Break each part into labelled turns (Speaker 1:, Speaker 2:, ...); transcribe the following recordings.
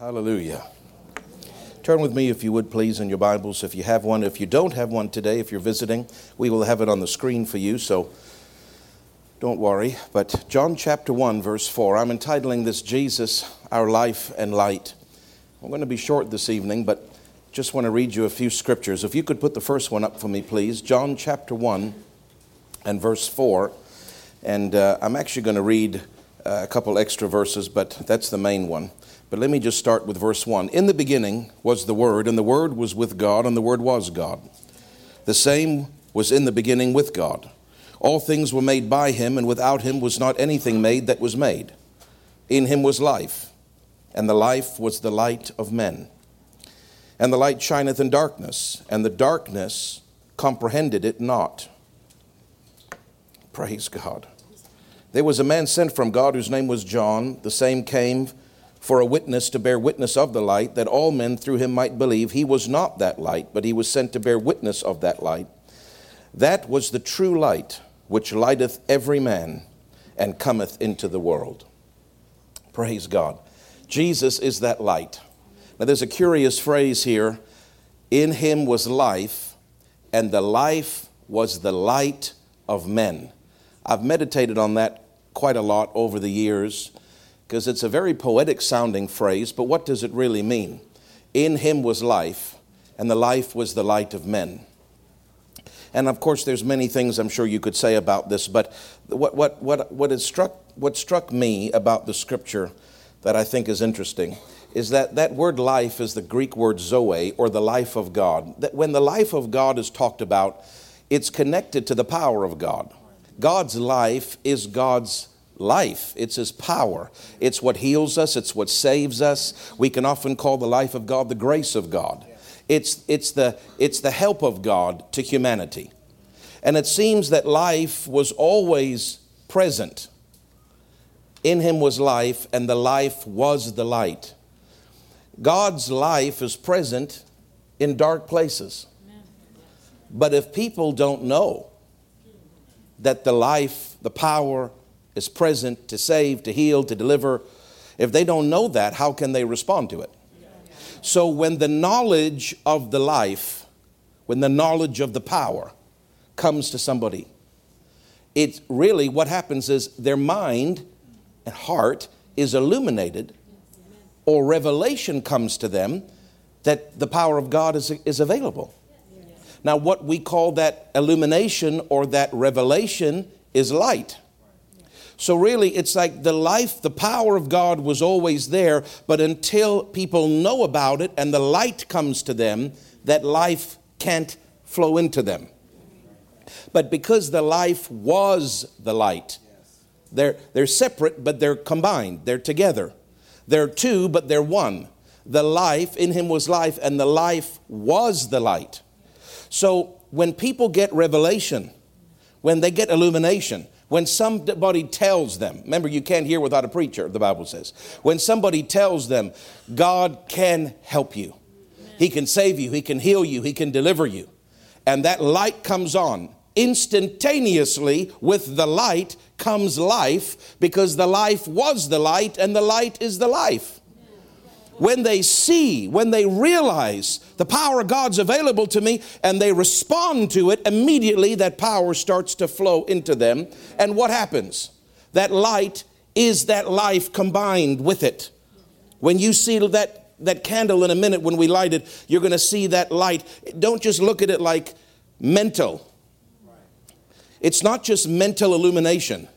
Speaker 1: Hallelujah. Turn with me, if you would, please, in your Bibles, if you have one. If you don't have one today, if you're visiting, we will have it on the screen for you, so don't worry. But John chapter 1, verse 4, I'm entitling this Jesus, Our Life and Light. I'm going to be short this evening, but just want to read you a few scriptures. If you could put the first one up for me, please. John chapter 1 and verse 4. And uh, I'm actually going to read uh, a couple extra verses, but that's the main one. But let me just start with verse 1. In the beginning was the Word, and the Word was with God, and the Word was God. The same was in the beginning with God. All things were made by him, and without him was not anything made that was made. In him was life, and the life was the light of men. And the light shineth in darkness, and the darkness comprehended it not. Praise God. There was a man sent from God whose name was John. The same came for a witness to bear witness of the light, that all men through him might believe. He was not that light, but he was sent to bear witness of that light. That was the true light, which lighteth every man and cometh into the world. Praise God. Jesus is that light. Now, there's a curious phrase here In him was life, and the life was the light of men. I've meditated on that quite a lot over the years because it's a very poetic sounding phrase, but what does it really mean? In him was life, and the life was the light of men. And of course, there's many things I'm sure you could say about this, but what, what, what, what, struck, what struck me about the scripture that I think is interesting is that that word life is the Greek word zoe, or the life of God. That when the life of God is talked about, it's connected to the power of God. God's life is God's life. It's His power. It's what heals us, it's what saves us. We can often call the life of God the grace of God. It's, it's, the, it's the help of God to humanity. And it seems that life was always present. In Him was life, and the life was the light. God's life is present in dark places. But if people don't know that the life, the power, is present to save, to heal, to deliver. If they don't know that, how can they respond to it? So when the knowledge of the life, when the knowledge of the power comes to somebody, it's really what happens is their mind and heart is illuminated, or revelation comes to them that the power of God is, is available. Now, what we call that illumination or that revelation is light. So, really, it's like the life, the power of God was always there, but until people know about it and the light comes to them, that life can't flow into them. But because the life was the light, they're, they're separate, but they're combined, they're together. They're two, but they're one. The life, in him was life, and the life was the light. So, when people get revelation, when they get illumination, when somebody tells them, remember, you can't hear without a preacher, the Bible says. When somebody tells them, God can help you, He can save you, He can heal you, He can deliver you, and that light comes on, instantaneously with the light comes life because the life was the light and the light is the life when they see, when they realize the power of God's available to me and they respond to it, immediately that power starts to flow into them. And what happens? That light is that life combined with it. When you see that, that candle in a minute, when we light it, you're going to see that light. Don't just look at it like mental, it's not just mental illumination.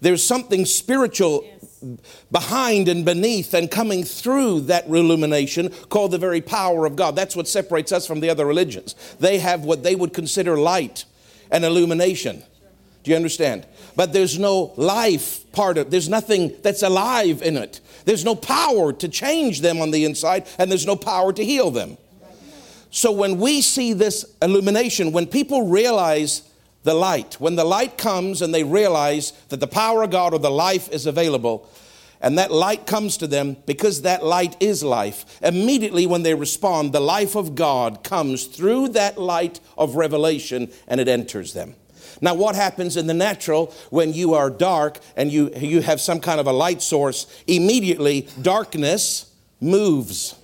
Speaker 1: There's something spiritual behind and beneath and coming through that illumination called the very power of God. That's what separates us from the other religions. They have what they would consider light and illumination. Do you understand? But there's no life part of it. There's nothing that's alive in it. There's no power to change them on the inside, and there's no power to heal them. So when we see this illumination, when people realize the light. When the light comes and they realize that the power of God or the life is available, and that light comes to them because that light is life, immediately when they respond, the life of God comes through that light of revelation and it enters them. Now, what happens in the natural when you are dark and you, you have some kind of a light source? Immediately, darkness moves.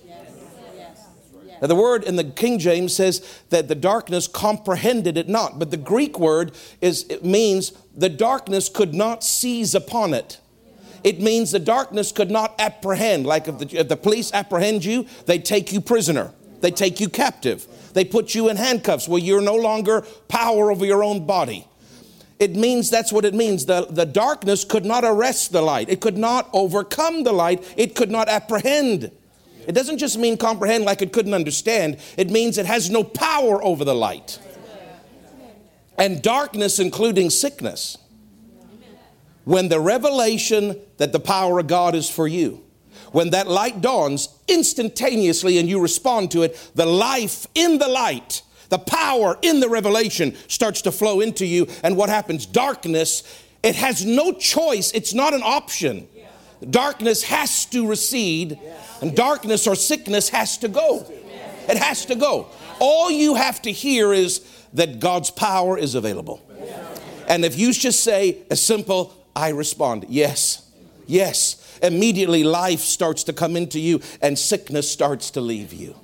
Speaker 1: Now, the word in the King James says that the darkness comprehended it not, but the Greek word is, it means the darkness could not seize upon it. It means the darkness could not apprehend. Like if the, if the police apprehend you, they take you prisoner, they take you captive, they put you in handcuffs where you're no longer power over your own body. It means that's what it means. The, the darkness could not arrest the light, it could not overcome the light, it could not apprehend. It doesn't just mean comprehend like it couldn't understand, it means it has no power over the light. And darkness, including sickness. When the revelation that the power of God is for you, when that light dawns instantaneously and you respond to it, the life in the light, the power in the revelation starts to flow into you. And what happens? Darkness, it has no choice, it's not an option. Darkness has to recede, and darkness or sickness has to go. It has to go. All you have to hear is that God's power is available. And if you just say a simple, I respond, yes, yes, immediately life starts to come into you and sickness starts to leave you.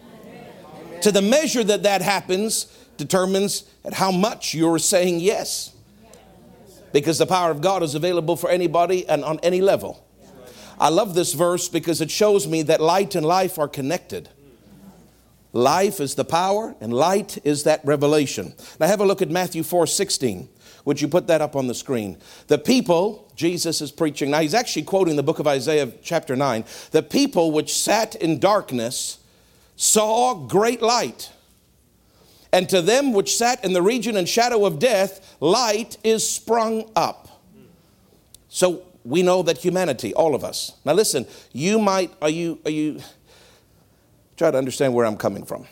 Speaker 1: To the measure that that happens determines at how much you're saying yes. Because the power of God is available for anybody and on any level. I love this verse because it shows me that light and life are connected. Life is the power, and light is that revelation. Now, have a look at Matthew 4 16. Would you put that up on the screen? The people, Jesus is preaching. Now, he's actually quoting the book of Isaiah, chapter 9. The people which sat in darkness saw great light. And to them which sat in the region and shadow of death, light is sprung up. So we know that humanity, all of us. Now listen, you might, are you, are you, try to understand where I'm coming from.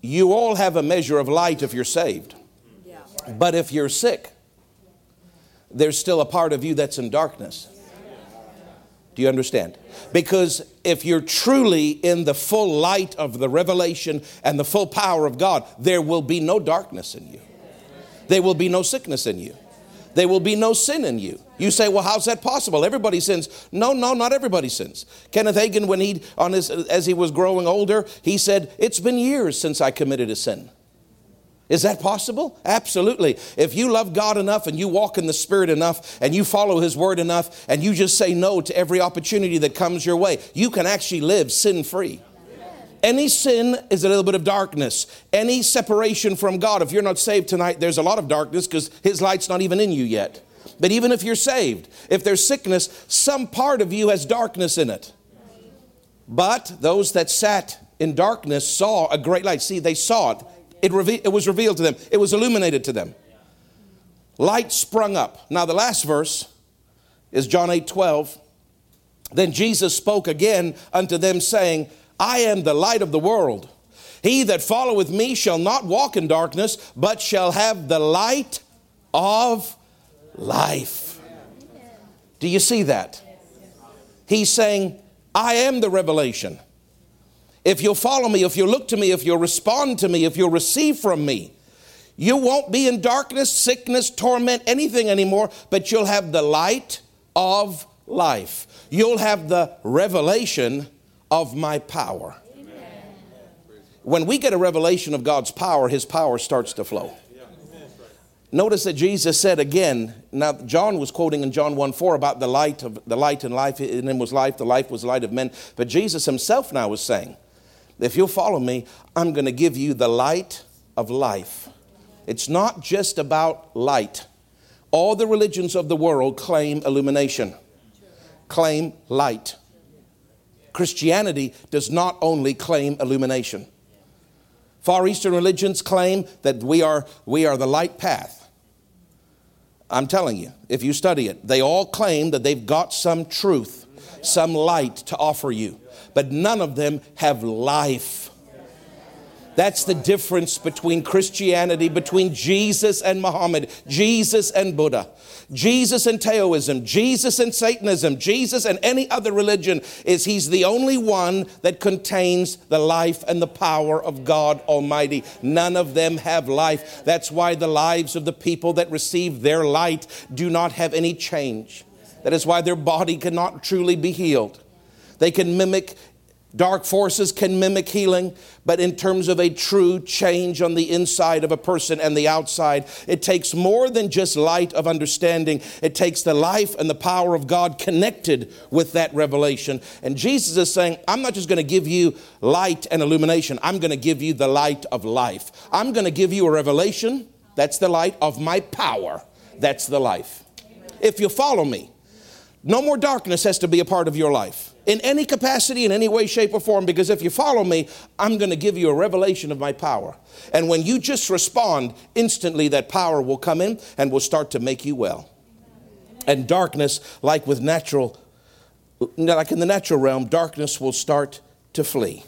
Speaker 1: You all have a measure of light if you're saved. But if you're sick, there's still a part of you that's in darkness. Do you understand? Because if you're truly in the full light of the revelation and the full power of God, there will be no darkness in you. There will be no sickness in you there will be no sin in you. You say, well, how's that possible? Everybody sins. No, no, not everybody sins. Kenneth Hagin, when he, on his, as he was growing older, he said, it's been years since I committed a sin. Is that possible? Absolutely. If you love God enough and you walk in the Spirit enough and you follow His Word enough and you just say no to every opportunity that comes your way, you can actually live sin free. Any sin is a little bit of darkness. Any separation from God, if you're not saved tonight, there's a lot of darkness because His light's not even in you yet. But even if you're saved, if there's sickness, some part of you has darkness in it. But those that sat in darkness saw a great light. See, they saw it. It, reve- it was revealed to them, it was illuminated to them. Light sprung up. Now, the last verse is John 8 12. Then Jesus spoke again unto them, saying, I am the light of the world. He that followeth me shall not walk in darkness, but shall have the light of life. Do you see that? He's saying, I am the revelation. If you'll follow me, if you'll look to me, if you'll respond to me, if you'll receive from me, you won't be in darkness, sickness, torment, anything anymore, but you'll have the light of life. You'll have the revelation of my power. When we get a revelation of God's power, his power starts to flow. Notice that Jesus said again, now John was quoting in John 1 4 about the light of the light and life, in him was life, the life was the light of men. But Jesus himself now was saying, if you'll follow me, I'm going to give you the light of life. It's not just about light. All the religions of the world claim illumination, claim light. Christianity does not only claim illumination. Far Eastern religions claim that we are, we are the light path. I'm telling you, if you study it, they all claim that they've got some truth, some light to offer you, but none of them have life. That's the difference between Christianity, between Jesus and Muhammad, Jesus and Buddha. Jesus and Taoism, Jesus and Satanism, Jesus and any other religion is he's the only one that contains the life and the power of God Almighty. None of them have life. That's why the lives of the people that receive their light do not have any change. That is why their body cannot truly be healed. They can mimic Dark forces can mimic healing, but in terms of a true change on the inside of a person and the outside, it takes more than just light of understanding. It takes the life and the power of God connected with that revelation. And Jesus is saying, I'm not just going to give you light and illumination, I'm going to give you the light of life. I'm going to give you a revelation. That's the light of my power. That's the life. If you follow me, no more darkness has to be a part of your life in any capacity, in any way, shape, or form, because if you follow me, I'm going to give you a revelation of my power. And when you just respond, instantly that power will come in and will start to make you well. And darkness, like with natural, like in the natural realm, darkness will start to flee.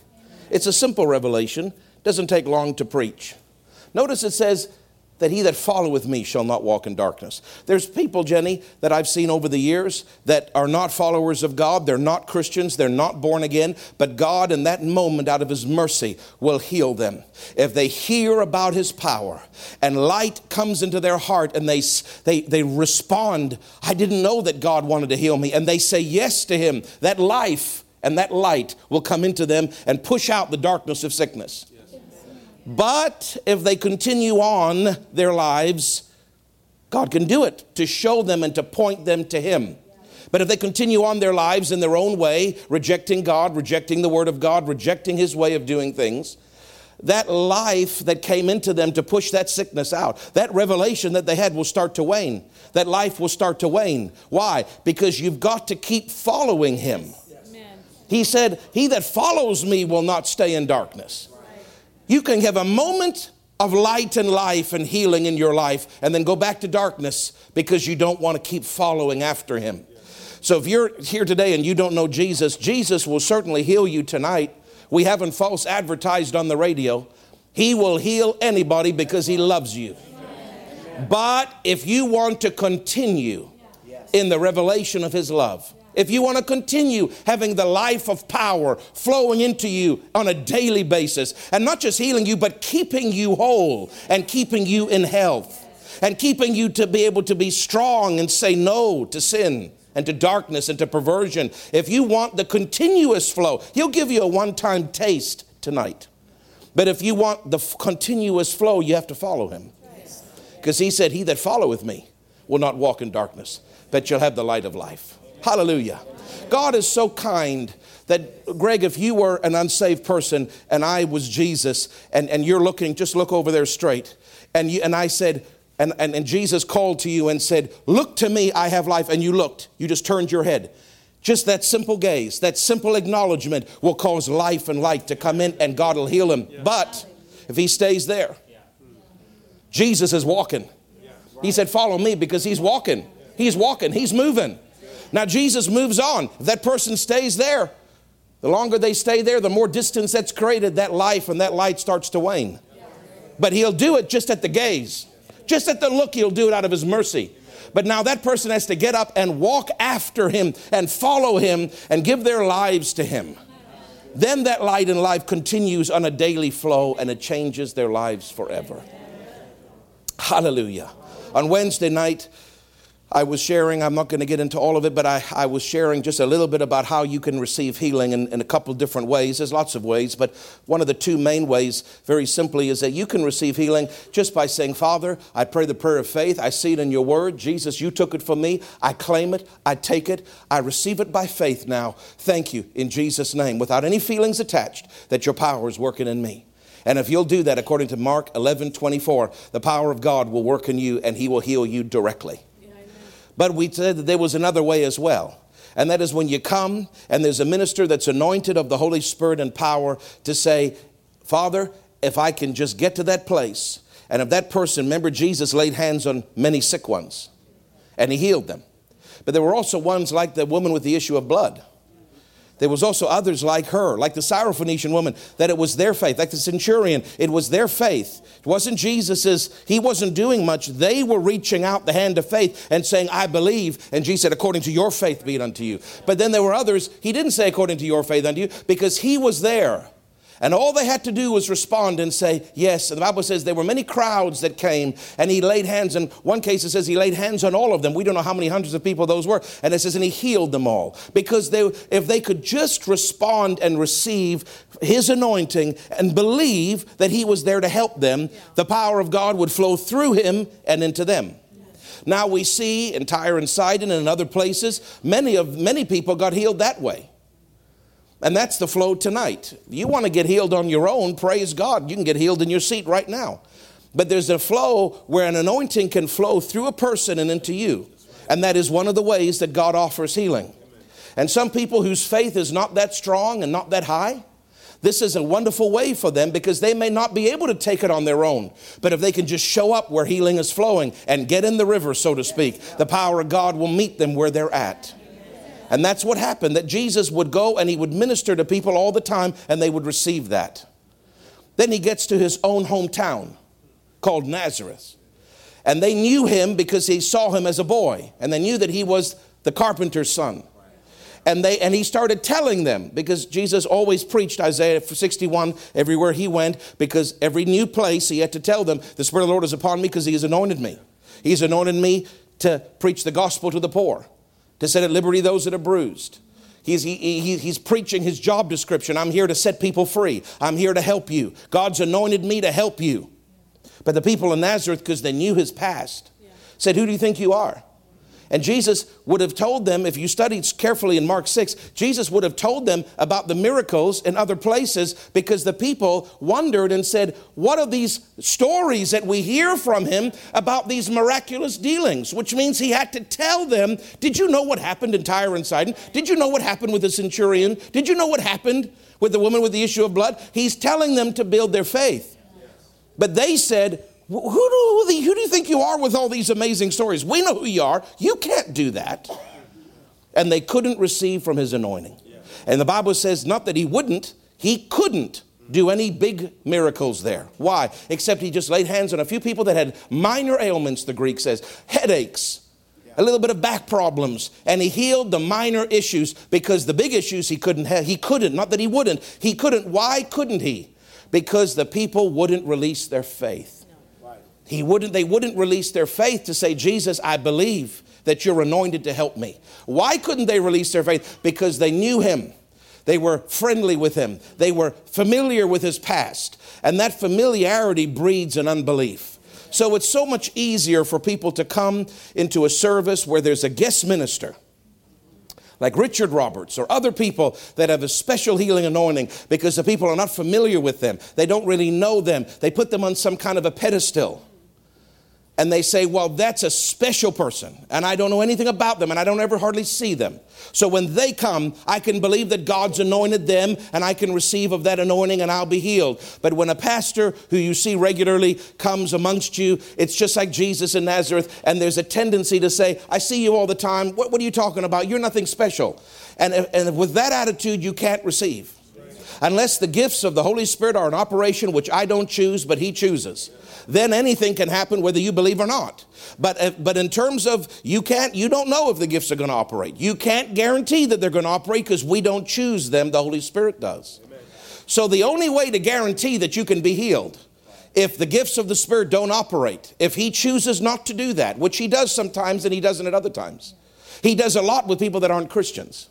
Speaker 1: It's a simple revelation, doesn't take long to preach. Notice it says, that he that followeth me shall not walk in darkness. There's people, Jenny, that I've seen over the years that are not followers of God. They're not Christians. They're not born again. But God, in that moment, out of his mercy, will heal them. If they hear about his power and light comes into their heart and they, they, they respond, I didn't know that God wanted to heal me. And they say yes to him, that life and that light will come into them and push out the darkness of sickness. But if they continue on their lives, God can do it to show them and to point them to Him. But if they continue on their lives in their own way, rejecting God, rejecting the Word of God, rejecting His way of doing things, that life that came into them to push that sickness out, that revelation that they had will start to wane. That life will start to wane. Why? Because you've got to keep following Him. He said, He that follows me will not stay in darkness. You can have a moment of light and life and healing in your life and then go back to darkness because you don't want to keep following after him. So if you're here today and you don't know Jesus, Jesus will certainly heal you tonight. We haven't false advertised on the radio. He will heal anybody because he loves you. But if you want to continue in the revelation of his love, if you want to continue having the life of power flowing into you on a daily basis, and not just healing you, but keeping you whole and keeping you in health, and keeping you to be able to be strong and say no to sin and to darkness and to perversion. If you want the continuous flow, He'll give you a one time taste tonight. But if you want the f- continuous flow, you have to follow Him. Because He said, He that followeth me will not walk in darkness, but shall have the light of life. Hallelujah. God is so kind that, Greg, if you were an unsaved person and I was Jesus and, and you're looking, just look over there straight, and, you, and I said, and, and, and Jesus called to you and said, Look to me, I have life. And you looked, you just turned your head. Just that simple gaze, that simple acknowledgement will cause life and light to come in and God will heal him. But if he stays there, Jesus is walking. He said, Follow me because he's walking. He's walking. He's moving. Now, Jesus moves on. That person stays there, the longer they stay there, the more distance that's created, that life and that light starts to wane. But he'll do it just at the gaze, just at the look, he'll do it out of his mercy. But now that person has to get up and walk after him and follow him and give their lives to him. Then that light and life continues on a daily flow and it changes their lives forever. Hallelujah. On Wednesday night, I was sharing, I'm not going to get into all of it, but I, I was sharing just a little bit about how you can receive healing in, in a couple different ways. There's lots of ways, but one of the two main ways, very simply, is that you can receive healing just by saying, Father, I pray the prayer of faith. I see it in your word. Jesus, you took it from me. I claim it. I take it. I receive it by faith now. Thank you in Jesus' name, without any feelings attached, that your power is working in me. And if you'll do that, according to Mark 11 24, the power of God will work in you and he will heal you directly. But we said that there was another way as well. And that is when you come and there's a minister that's anointed of the Holy Spirit and power to say, Father, if I can just get to that place, and if that person, remember Jesus laid hands on many sick ones and he healed them. But there were also ones like the woman with the issue of blood there was also others like her, like the Syrophoenician woman, that it was their faith, like the centurion, it was their faith. It wasn't Jesus's, he wasn't doing much. They were reaching out the hand of faith and saying, I believe. And Jesus said, according to your faith be it unto you. But then there were others, he didn't say according to your faith unto you, because he was there. And all they had to do was respond and say, Yes. And the Bible says there were many crowds that came, and he laid hands. In one case, it says he laid hands on all of them. We don't know how many hundreds of people those were. And it says, and he healed them all. Because they, if they could just respond and receive his anointing and believe that he was there to help them, the power of God would flow through him and into them. Now we see in Tyre and Sidon and in other places, many of many people got healed that way. And that's the flow tonight. You want to get healed on your own, praise God. You can get healed in your seat right now. But there's a flow where an anointing can flow through a person and into you. And that is one of the ways that God offers healing. And some people whose faith is not that strong and not that high, this is a wonderful way for them because they may not be able to take it on their own. But if they can just show up where healing is flowing and get in the river, so to speak, the power of God will meet them where they're at. And that's what happened that Jesus would go and he would minister to people all the time and they would receive that. Then he gets to his own hometown called Nazareth. And they knew him because he saw him as a boy and they knew that he was the carpenter's son. And they and he started telling them because Jesus always preached Isaiah 61 everywhere he went because every new place he had to tell them the spirit of the Lord is upon me because he has anointed me. He's anointed me to preach the gospel to the poor to set at liberty those that are bruised. He's, he, he, he's preaching his job description. I'm here to set people free. I'm here to help you. God's anointed me to help you. But the people in Nazareth, because they knew his past, said, Who do you think you are? And Jesus would have told them, if you studied carefully in Mark 6, Jesus would have told them about the miracles in other places because the people wondered and said, What are these stories that we hear from him about these miraculous dealings? Which means he had to tell them, Did you know what happened in Tyre and Sidon? Did you know what happened with the centurion? Did you know what happened with the woman with the issue of blood? He's telling them to build their faith. But they said, who do, who do you think you are with all these amazing stories? We know who you are. You can't do that. And they couldn't receive from his anointing. And the Bible says not that he wouldn't, he couldn't do any big miracles there. Why? Except he just laid hands on a few people that had minor ailments, the Greek says, headaches, a little bit of back problems, and he healed the minor issues because the big issues he couldn't have. He couldn't, not that he wouldn't. He couldn't. Why couldn't he? Because the people wouldn't release their faith. He wouldn't, they wouldn't release their faith to say, Jesus, I believe that you're anointed to help me. Why couldn't they release their faith? Because they knew him. They were friendly with him. They were familiar with his past. And that familiarity breeds an unbelief. So it's so much easier for people to come into a service where there's a guest minister like Richard Roberts or other people that have a special healing anointing because the people are not familiar with them. They don't really know them. They put them on some kind of a pedestal and they say, well, that's a special person, and I don't know anything about them, and I don't ever hardly see them. So when they come, I can believe that God's anointed them, and I can receive of that anointing, and I'll be healed. But when a pastor who you see regularly comes amongst you, it's just like Jesus in Nazareth, and there's a tendency to say, I see you all the time. What, what are you talking about? You're nothing special. And, and with that attitude, you can't receive. Unless the gifts of the Holy Spirit are an operation, which I don't choose, but He chooses then anything can happen whether you believe or not. But, uh, but in terms of you can't, you don't know if the gifts are going to operate. You can't guarantee that they're going to operate because we don't choose them, the Holy Spirit does. Amen. So the only way to guarantee that you can be healed if the gifts of the Spirit don't operate, if He chooses not to do that, which He does sometimes and He doesn't at other times. He does a lot with people that aren't Christians.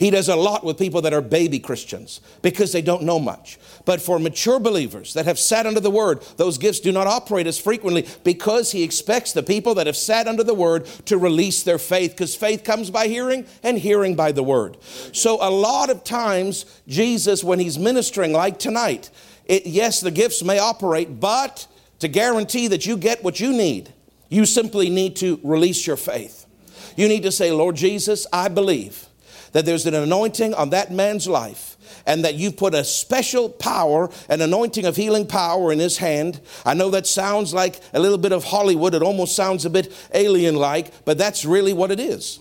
Speaker 1: He does a lot with people that are baby Christians because they don't know much. But for mature believers that have sat under the word, those gifts do not operate as frequently because he expects the people that have sat under the word to release their faith because faith comes by hearing and hearing by the word. So a lot of times, Jesus, when he's ministering like tonight, it, yes, the gifts may operate, but to guarantee that you get what you need, you simply need to release your faith. You need to say, Lord Jesus, I believe that there's an anointing on that man's life and that you've put a special power, an anointing of healing power in his hand. I know that sounds like a little bit of Hollywood. It almost sounds a bit alien like, but that's really what it is.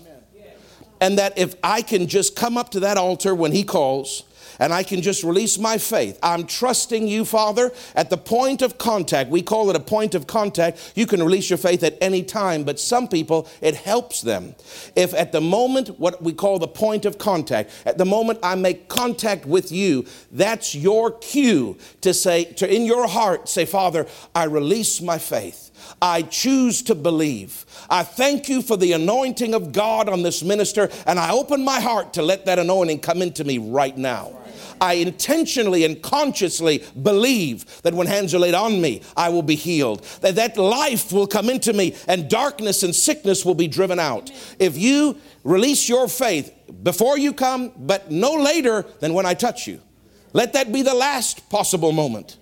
Speaker 1: And that if I can just come up to that altar when he calls, and I can just release my faith. I'm trusting you, Father, at the point of contact. We call it a point of contact. You can release your faith at any time, but some people, it helps them. If at the moment, what we call the point of contact, at the moment I make contact with you, that's your cue to say, to in your heart, say, Father, I release my faith. I choose to believe. I thank you for the anointing of God on this minister, and I open my heart to let that anointing come into me right now. I intentionally and consciously believe that when hands are laid on me, I will be healed. That that life will come into me and darkness and sickness will be driven out. If you release your faith before you come, but no later than when I touch you, let that be the last possible moment.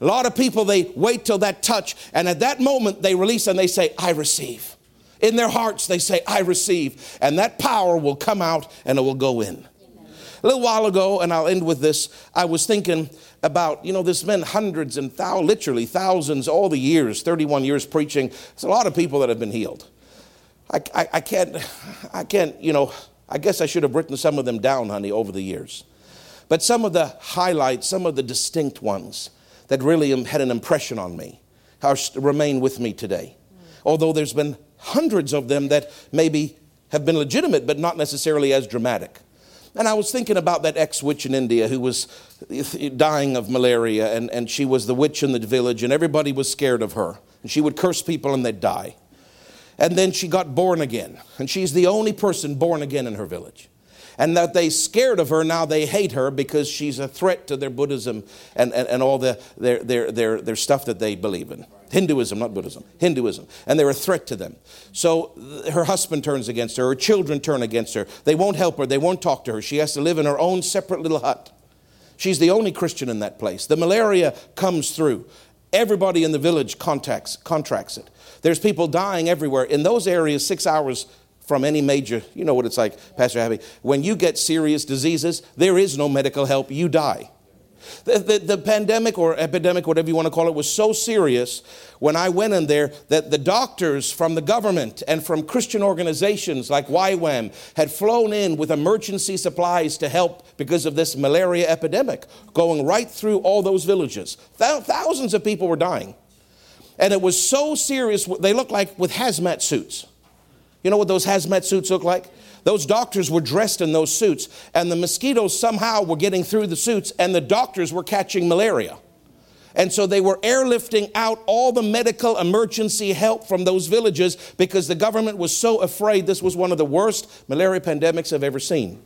Speaker 1: A lot of people, they wait till that touch, and at that moment, they release and they say, I receive. In their hearts, they say, I receive. And that power will come out and it will go in. A little while ago, and I'll end with this, I was thinking about, you know, there's been hundreds and thousands, literally thousands, all the years, 31 years preaching. There's a lot of people that have been healed. I, I, I can't, I can't, you know, I guess I should have written some of them down, honey, over the years. But some of the highlights, some of the distinct ones, that really had an impression on me are, remain with me today. Although there's been hundreds of them that maybe have been legitimate, but not necessarily as dramatic. And I was thinking about that ex witch in India who was dying of malaria, and, and she was the witch in the village, and everybody was scared of her. And she would curse people and they'd die. And then she got born again, and she's the only person born again in her village and that they scared of her now they hate her because she's a threat to their buddhism and, and, and all the, their, their, their, their stuff that they believe in hinduism not buddhism hinduism. And they're a threat to them. So her husband turns against her her children turn against her. They won't help her they won't talk to her. She has to live in her own separate little hut. She's the only christian in that place. The malaria comes through. Everybody in the village contacts, contracts it. There's people dying everywhere. In those areas six hours from any major, you know what it's like, Pastor Happy. When you get serious diseases, there is no medical help, you die. The, the, the, pandemic or epidemic, whatever you want to call it, was so serious when I went in there that the doctors from the government and from Christian organizations like YWAM had flown in with emergency supplies to help because of this malaria epidemic going right through all those villages. Thousands of people were dying. And it was so serious, they looked like with hazmat suits. You know what those hazmat suits look like? Those doctors were dressed in those suits, and the mosquitoes somehow were getting through the suits, and the doctors were catching malaria. And so they were airlifting out all the medical emergency help from those villages because the government was so afraid this was one of the worst malaria pandemics I've ever seen.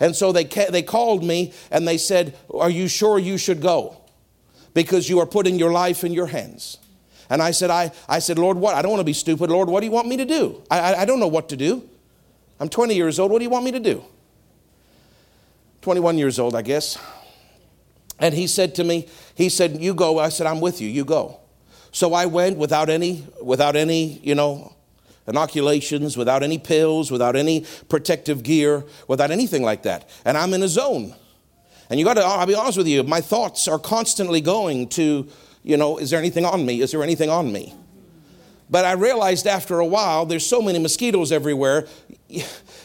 Speaker 1: And so they, ca- they called me and they said, Are you sure you should go? Because you are putting your life in your hands. And I said, I, I said, Lord, what? I don't want to be stupid. Lord, what do you want me to do? I, I, I don't know what to do. I'm 20 years old. What do you want me to do? 21 years old, I guess. And he said to me, he said, you go. I said, I'm with you. You go. So I went without any, without any, you know, inoculations, without any pills, without any protective gear, without anything like that. And I'm in a zone. And you got to, I'll be honest with you, my thoughts are constantly going to you know, is there anything on me? Is there anything on me? But I realized after a while, there's so many mosquitoes everywhere.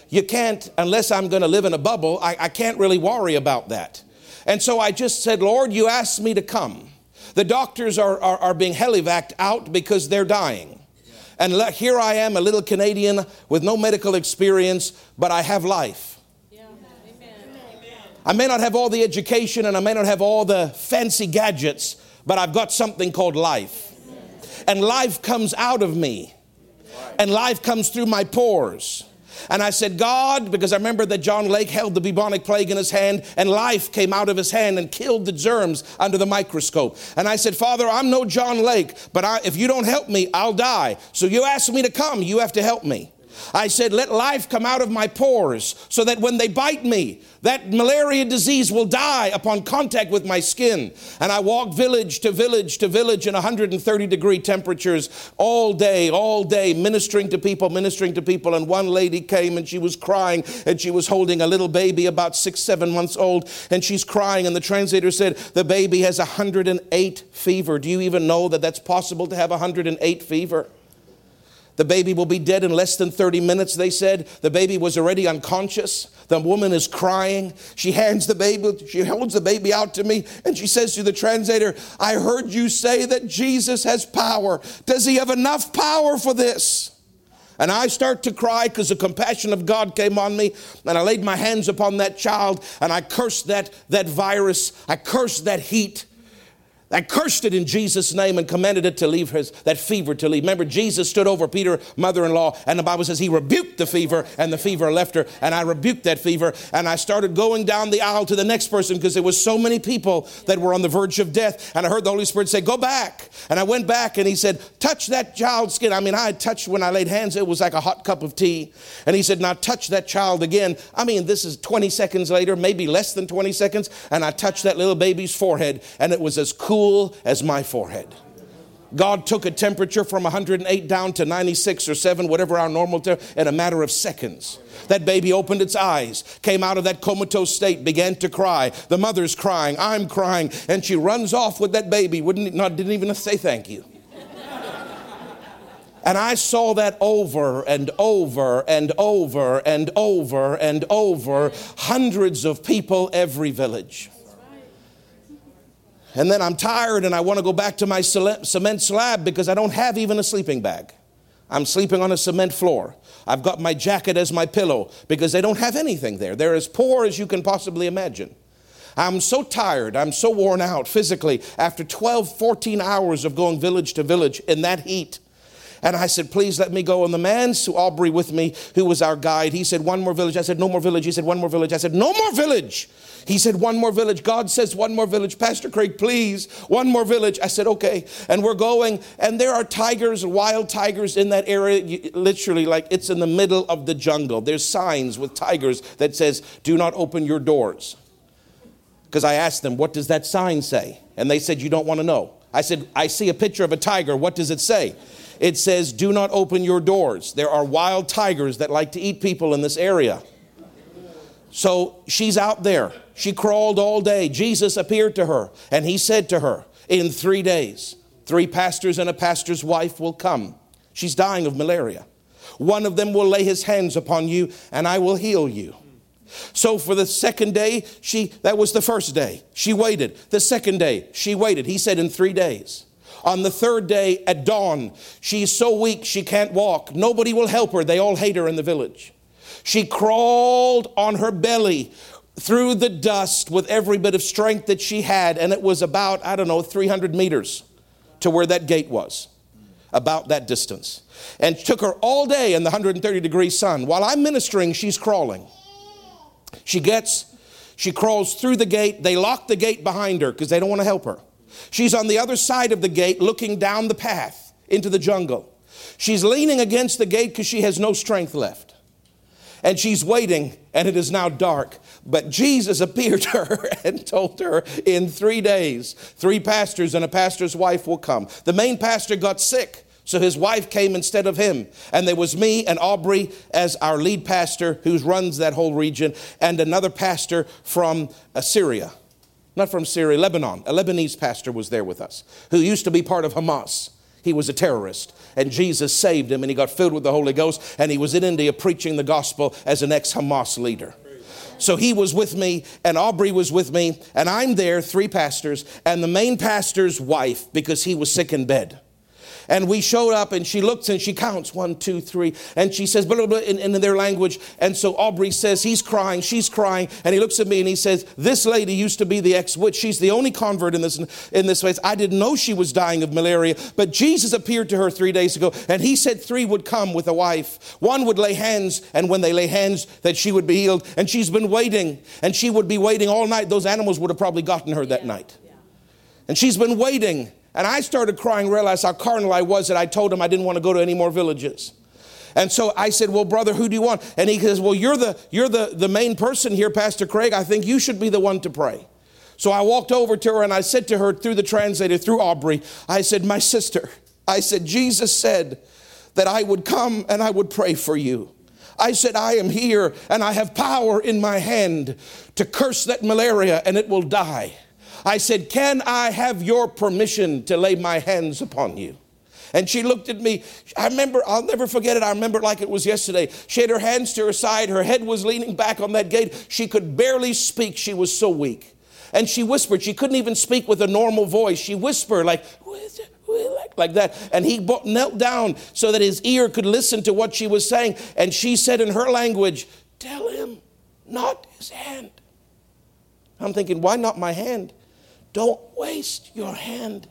Speaker 1: You can't, unless I'm going to live in a bubble, I, I can't really worry about that. And so I just said, Lord, you asked me to come. The doctors are, are, are being helivacked out because they're dying. And here I am, a little Canadian with no medical experience, but I have life. I may not have all the education and I may not have all the fancy gadgets, but I've got something called life. And life comes out of me, and life comes through my pores. And I said, God, because I remember that John Lake held the bubonic plague in his hand and life came out of his hand and killed the germs under the microscope. And I said, Father, I'm no John Lake, but I, if you don't help me, I'll die. So you asked me to come, you have to help me. I said, let life come out of my pores so that when they bite me, that malaria disease will die upon contact with my skin. And I walked village to village to village in 130 degree temperatures all day, all day, ministering to people, ministering to people. And one lady came and she was crying and she was holding a little baby about six, seven months old. And she's crying. And the translator said, The baby has 108 fever. Do you even know that that's possible to have 108 fever? The baby will be dead in less than 30 minutes, they said. The baby was already unconscious. The woman is crying. She hands the baby, she holds the baby out to me, and she says to the translator, I heard you say that Jesus has power. Does he have enough power for this? And I start to cry because the compassion of God came on me. And I laid my hands upon that child and I cursed that, that virus. I cursed that heat. I cursed it in Jesus' name and commanded it to leave his, that fever to leave. Remember, Jesus stood over Peter, mother in law, and the Bible says he rebuked the fever, and the fever left her. And I rebuked that fever, and I started going down the aisle to the next person because there was so many people that were on the verge of death. And I heard the Holy Spirit say, Go back. And I went back, and he said, Touch that child's skin. I mean, I had touched when I laid hands, it was like a hot cup of tea. And he said, Now touch that child again. I mean, this is 20 seconds later, maybe less than 20 seconds, and I touched that little baby's forehead, and it was as cool cool as my forehead. God took a temperature from 108 down to 96 or 7, whatever our normal temperature, in a matter of seconds. That baby opened its eyes, came out of that comatose state, began to cry. The mother's crying, I'm crying, and she runs off with that baby. Wouldn't not didn't even say thank you. And I saw that over and over and over and over and over, hundreds of people, every village. And then I'm tired and I want to go back to my cement slab because I don't have even a sleeping bag. I'm sleeping on a cement floor. I've got my jacket as my pillow because they don't have anything there. They're as poor as you can possibly imagine. I'm so tired. I'm so worn out physically after 12, 14 hours of going village to village in that heat. And I said, please let me go. And the man, Aubrey, with me, who was our guide, he said, one more village. I said, no more village. He said, one more village. I said, no more village. He said, One more village. God says, One more village. Pastor Craig, please, one more village. I said, Okay. And we're going, and there are tigers, wild tigers in that area, literally, like it's in the middle of the jungle. There's signs with tigers that says, Do not open your doors. Because I asked them, What does that sign say? And they said, You don't want to know. I said, I see a picture of a tiger. What does it say? It says, Do not open your doors. There are wild tigers that like to eat people in this area. So she's out there. She crawled all day. Jesus appeared to her, and he said to her, In three days, three pastors and a pastor's wife will come. She's dying of malaria. One of them will lay his hands upon you, and I will heal you. So for the second day, she that was the first day. She waited. The second day, she waited. He said in 3 days. On the third day at dawn, she's so weak she can't walk. Nobody will help her. They all hate her in the village. She crawled on her belly through the dust with every bit of strength that she had, and it was about, I don't know, 300 meters to where that gate was, about that distance. And took her all day in the 130 degree sun. While I'm ministering, she's crawling. She gets, she crawls through the gate. They lock the gate behind her because they don't want to help her. She's on the other side of the gate looking down the path into the jungle. She's leaning against the gate because she has no strength left and she's waiting, and it is now dark. But Jesus appeared to her and told her in three days, three pastors and a pastor's wife will come. The main pastor got sick. So his wife came instead of him. And there was me and Aubrey as our lead pastor who runs that whole region, and another pastor from Syria. Not from Syria, Lebanon. A Lebanese pastor was there with us who used to be part of Hamas. He was a terrorist. And Jesus saved him and he got filled with the Holy Ghost. And he was in India preaching the gospel as an ex Hamas leader. So he was with me, and Aubrey was with me, and I'm there, three pastors, and the main pastor's wife, because he was sick in bed. And we showed up and she looks and she counts one, two, three. And she says, blah, blah, blah, in, in their language. And so Aubrey says, he's crying, she's crying. And he looks at me and he says, this lady used to be the ex witch. She's the only convert in this, in this place. I didn't know she was dying of malaria, but Jesus appeared to her three days ago. And he said three would come with a wife. One would lay hands, and when they lay hands, that she would be healed. And she's been waiting, and she would be waiting all night. Those animals would have probably gotten her that night. And she's been waiting. And I started crying, realized how carnal I was that I told him I didn't want to go to any more villages. And so I said, Well, brother, who do you want? And he says, Well, you're the you're the, the main person here, Pastor Craig. I think you should be the one to pray. So I walked over to her and I said to her through the translator, through Aubrey, I said, My sister, I said, Jesus said that I would come and I would pray for you. I said, I am here and I have power in my hand to curse that malaria and it will die. I said, Can I have your permission to lay my hands upon you? And she looked at me. I remember, I'll never forget it. I remember like it was yesterday. She had her hands to her side. Her head was leaning back on that gate. She could barely speak. She was so weak. And she whispered. She couldn't even speak with a normal voice. She whispered like, like that. And he knelt down so that his ear could listen to what she was saying. And she said in her language, Tell him not his hand. I'm thinking, why not my hand? Don't waste your hand.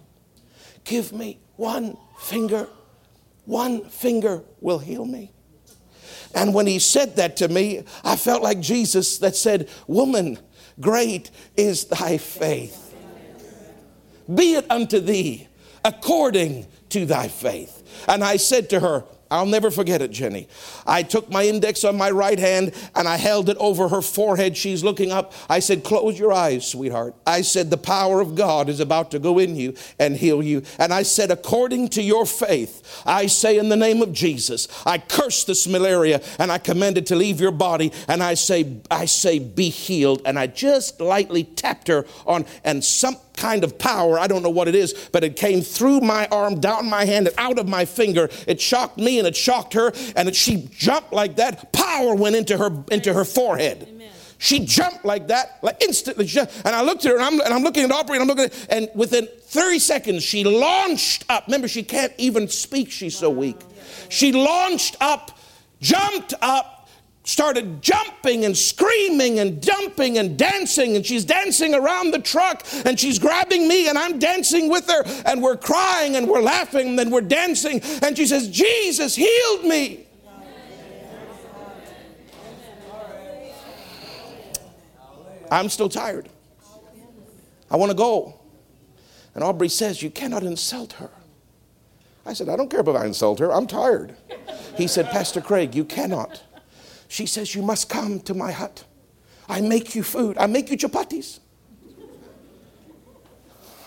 Speaker 1: Give me one finger. One finger will heal me. And when he said that to me, I felt like Jesus that said, Woman, great is thy faith. Be it unto thee according to thy faith. And I said to her, I'll never forget it, Jenny. I took my index on my right hand and I held it over her forehead. She's looking up. I said, Close your eyes, sweetheart. I said, The power of God is about to go in you and heal you. And I said, According to your faith, I say in the name of Jesus, I curse this malaria and I command it to leave your body. And I say, I say, be healed. And I just lightly tapped her on, and some kind of power. I don't know what it is, but it came through my arm, down my hand, and out of my finger. It shocked me and it shocked her, and she jumped like that. Power went into her into her forehead. Amen. She jumped like that, like instantly. And I looked at her, and I'm, and I'm looking at Aubrey, and I'm looking at, and within 30 seconds, she launched up. Remember, she can't even speak; she's so weak. She launched up, jumped up, started jumping and screaming and jumping and dancing and she's dancing around the truck and she's grabbing me and I'm dancing with her and we're crying and we're laughing and we're dancing and she says Jesus healed me. I'm still tired. I want to go. And Aubrey says you cannot insult her. I said I don't care if I insult her. I'm tired. He said Pastor Craig you cannot she says, You must come to my hut. I make you food. I make you chapatis.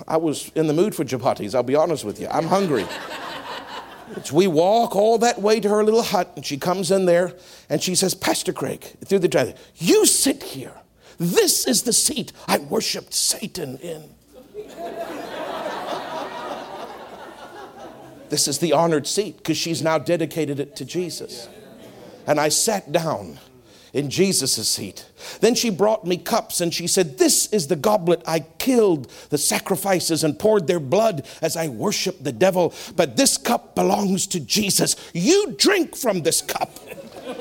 Speaker 1: I was in the mood for chapatis, I'll be honest with you. I'm hungry. We walk all that way to her little hut, and she comes in there and she says, Pastor Craig, through the drive, you sit here. This is the seat I worshiped Satan in. this is the honored seat because she's now dedicated it to Jesus and I sat down in Jesus' seat. Then she brought me cups and she said, This is the goblet I killed the sacrifices and poured their blood as I worshiped the devil. But this cup belongs to Jesus. You drink from this cup.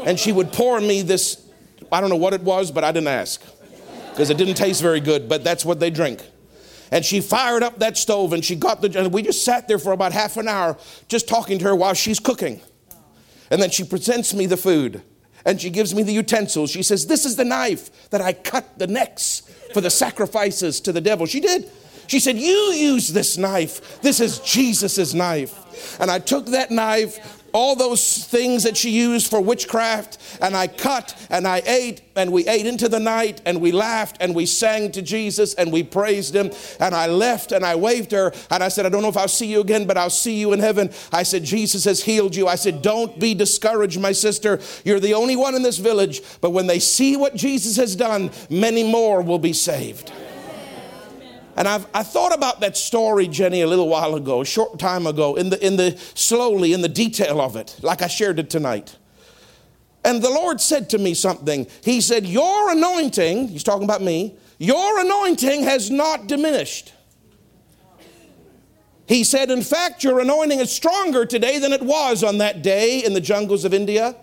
Speaker 1: And she would pour me this, I don't know what it was, but I didn't ask because it didn't taste very good, but that's what they drink. And she fired up that stove and she got the, and we just sat there for about half an hour just talking to her while she's cooking. And then she presents me the food and she gives me the utensils. She says, This is the knife that I cut the necks for the sacrifices to the devil. She did. She said, You use this knife. This is Jesus' knife. And I took that knife, all those things that she used for witchcraft, and I cut and I ate, and we ate into the night, and we laughed, and we sang to Jesus, and we praised him. And I left and I waved her, and I said, I don't know if I'll see you again, but I'll see you in heaven. I said, Jesus has healed you. I said, Don't be discouraged, my sister. You're the only one in this village, but when they see what Jesus has done, many more will be saved. And I've, I thought about that story, Jenny, a little while ago, a short time ago, in the, in the slowly, in the detail of it, like I shared it tonight. And the Lord said to me something. He said, Your anointing, he's talking about me, your anointing has not diminished. He said, In fact, your anointing is stronger today than it was on that day in the jungles of India.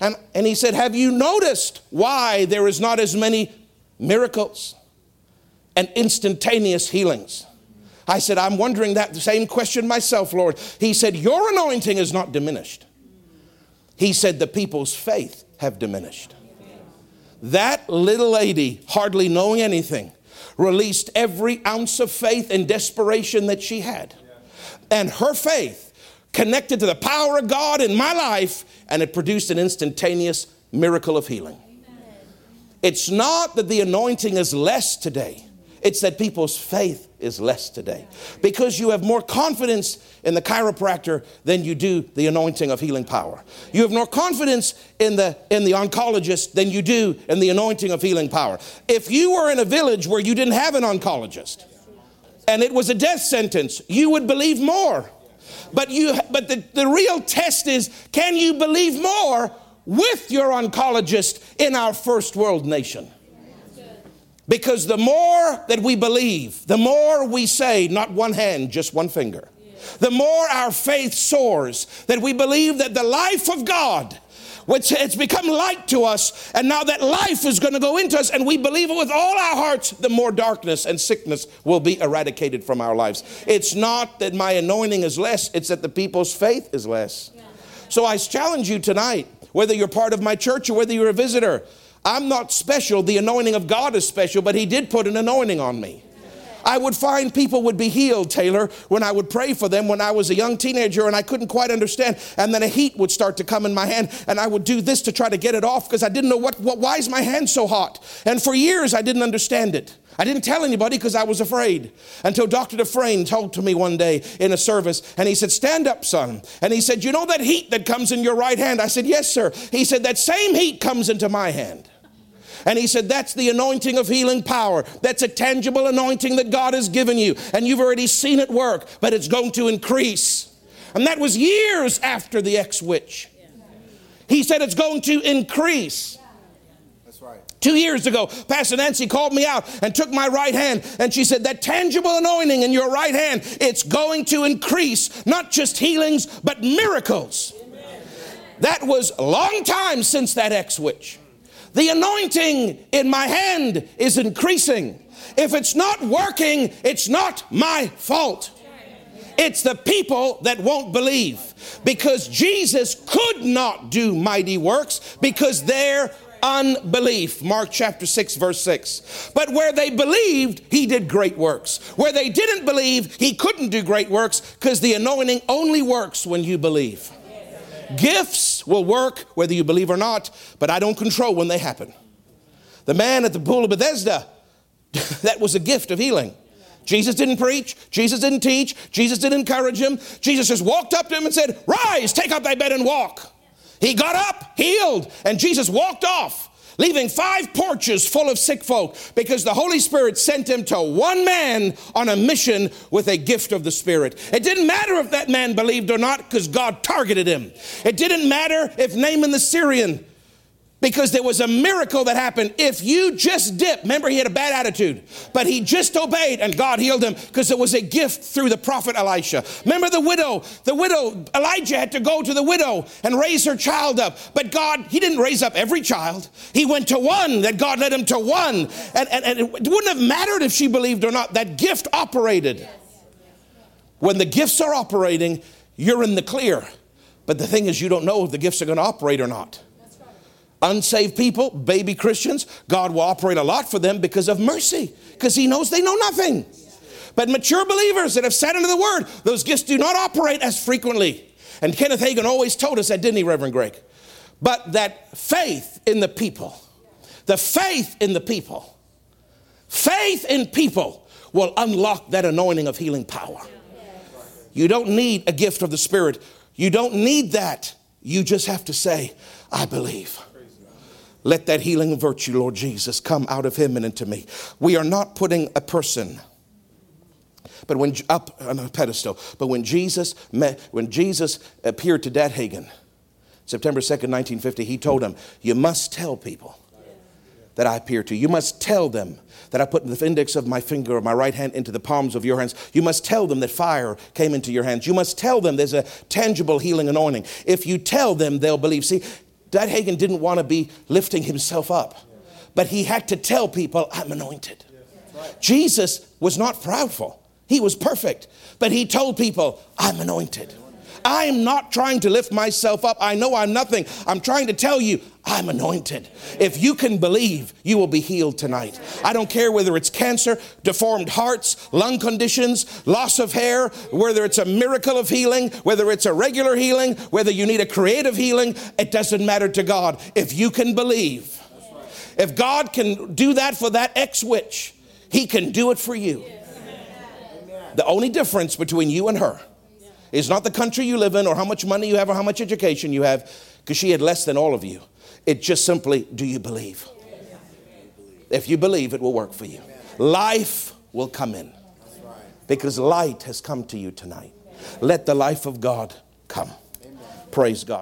Speaker 1: And, and he said, Have you noticed why there is not as many miracles? And instantaneous healings. I said, I'm wondering that same question myself, Lord. He said, Your anointing is not diminished. He said, The people's faith have diminished. That little lady, hardly knowing anything, released every ounce of faith and desperation that she had. And her faith connected to the power of God in my life, and it produced an instantaneous miracle of healing. It's not that the anointing is less today. It's that people's faith is less today because you have more confidence in the chiropractor than you do the anointing of healing power. You have more confidence in the, in the oncologist than you do in the anointing of healing power. If you were in a village where you didn't have an oncologist and it was a death sentence, you would believe more But you but the, the real test is can you believe more with your oncologist in our first world nation? Because the more that we believe, the more we say, not one hand, just one finger. The more our faith soars, that we believe that the life of God which it's become light to us, and now that life is going to go into us, and we believe it with all our hearts, the more darkness and sickness will be eradicated from our lives. It's not that my anointing is less, it's that the people's faith is less. So I challenge you tonight, whether you're part of my church or whether you're a visitor, I'm not special. The anointing of God is special, but He did put an anointing on me. I would find people would be healed, Taylor, when I would pray for them when I was a young teenager and I couldn't quite understand. And then a heat would start to come in my hand and I would do this to try to get it off because I didn't know what, what, why is my hand so hot? And for years I didn't understand it. I didn't tell anybody because I was afraid until Dr. Dufresne told to me one day in a service and he said, Stand up, son. And he said, You know that heat that comes in your right hand? I said, Yes, sir. He said, That same heat comes into my hand. And he said, That's the anointing of healing power. That's a tangible anointing that God has given you. And you've already seen it work, but it's going to increase. And that was years after the ex witch. He said, It's going to increase. That's right. Two years ago, Pastor Nancy called me out and took my right hand, and she said, That tangible anointing in your right hand, it's going to increase not just healings, but miracles. That was a long time since that ex witch. The anointing in my hand is increasing. If it's not working, it's not my fault. It's the people that won't believe because Jesus could not do mighty works because their unbelief. Mark chapter 6, verse 6. But where they believed, he did great works. Where they didn't believe, he couldn't do great works because the anointing only works when you believe. Gifts will work whether you believe or not, but I don't control when they happen. The man at the pool of Bethesda, that was a gift of healing. Jesus didn't preach, Jesus didn't teach, Jesus didn't encourage him. Jesus just walked up to him and said, Rise, take up thy bed and walk. He got up, healed, and Jesus walked off leaving five porches full of sick folk because the Holy Spirit sent him to one man on a mission with a gift of the Spirit. It didn't matter if that man believed or not because God targeted him. It didn't matter if Naaman the Syrian because there was a miracle that happened. If you just dip, remember he had a bad attitude, but he just obeyed and God healed him because it was a gift through the prophet Elisha. Remember the widow, the widow, Elijah had to go to the widow and raise her child up, but God, he didn't raise up every child. He went to one, that God led him to one. And, and, and it wouldn't have mattered if she believed or not, that gift operated. When the gifts are operating, you're in the clear. But the thing is, you don't know if the gifts are going to operate or not. Unsaved people, baby Christians, God will operate a lot for them because of mercy, because He knows they know nothing. But mature believers that have sat under the Word, those gifts do not operate as frequently. And Kenneth Hagin always told us that, didn't he, Reverend Greg? But that faith in the people, the faith in the people, faith in people will unlock that anointing of healing power. You don't need a gift of the Spirit. You don't need that. You just have to say, I believe. Let that healing virtue, Lord Jesus, come out of him and into me. We are not putting a person but when up on a pedestal. But when Jesus met, when Jesus appeared to Dad Hagin, September 2nd, 1950, he told him, You must tell people that I appear to you. You must tell them that I put the index of my finger of my right hand into the palms of your hands. You must tell them that fire came into your hands. You must tell them there's a tangible healing anointing. If you tell them, they'll believe. See, Dad Hagin didn't want to be lifting himself up, but he had to tell people, I'm anointed. Jesus was not proudful, he was perfect, but he told people, I'm anointed. I am not trying to lift myself up. I know I'm nothing. I'm trying to tell you, I'm anointed. If you can believe, you will be healed tonight. I don't care whether it's cancer, deformed hearts, lung conditions, loss of hair, whether it's a miracle of healing, whether it's a regular healing, whether you need a creative healing, it doesn't matter to God. If you can believe, if God can do that for that ex witch, He can do it for you. The only difference between you and her is not the country you live in or how much money you have or how much education you have, because she had less than all of you. It just simply, do you believe? If you believe, it will work for you. Life will come in because light has come to you tonight. Let the life of God come. Praise God.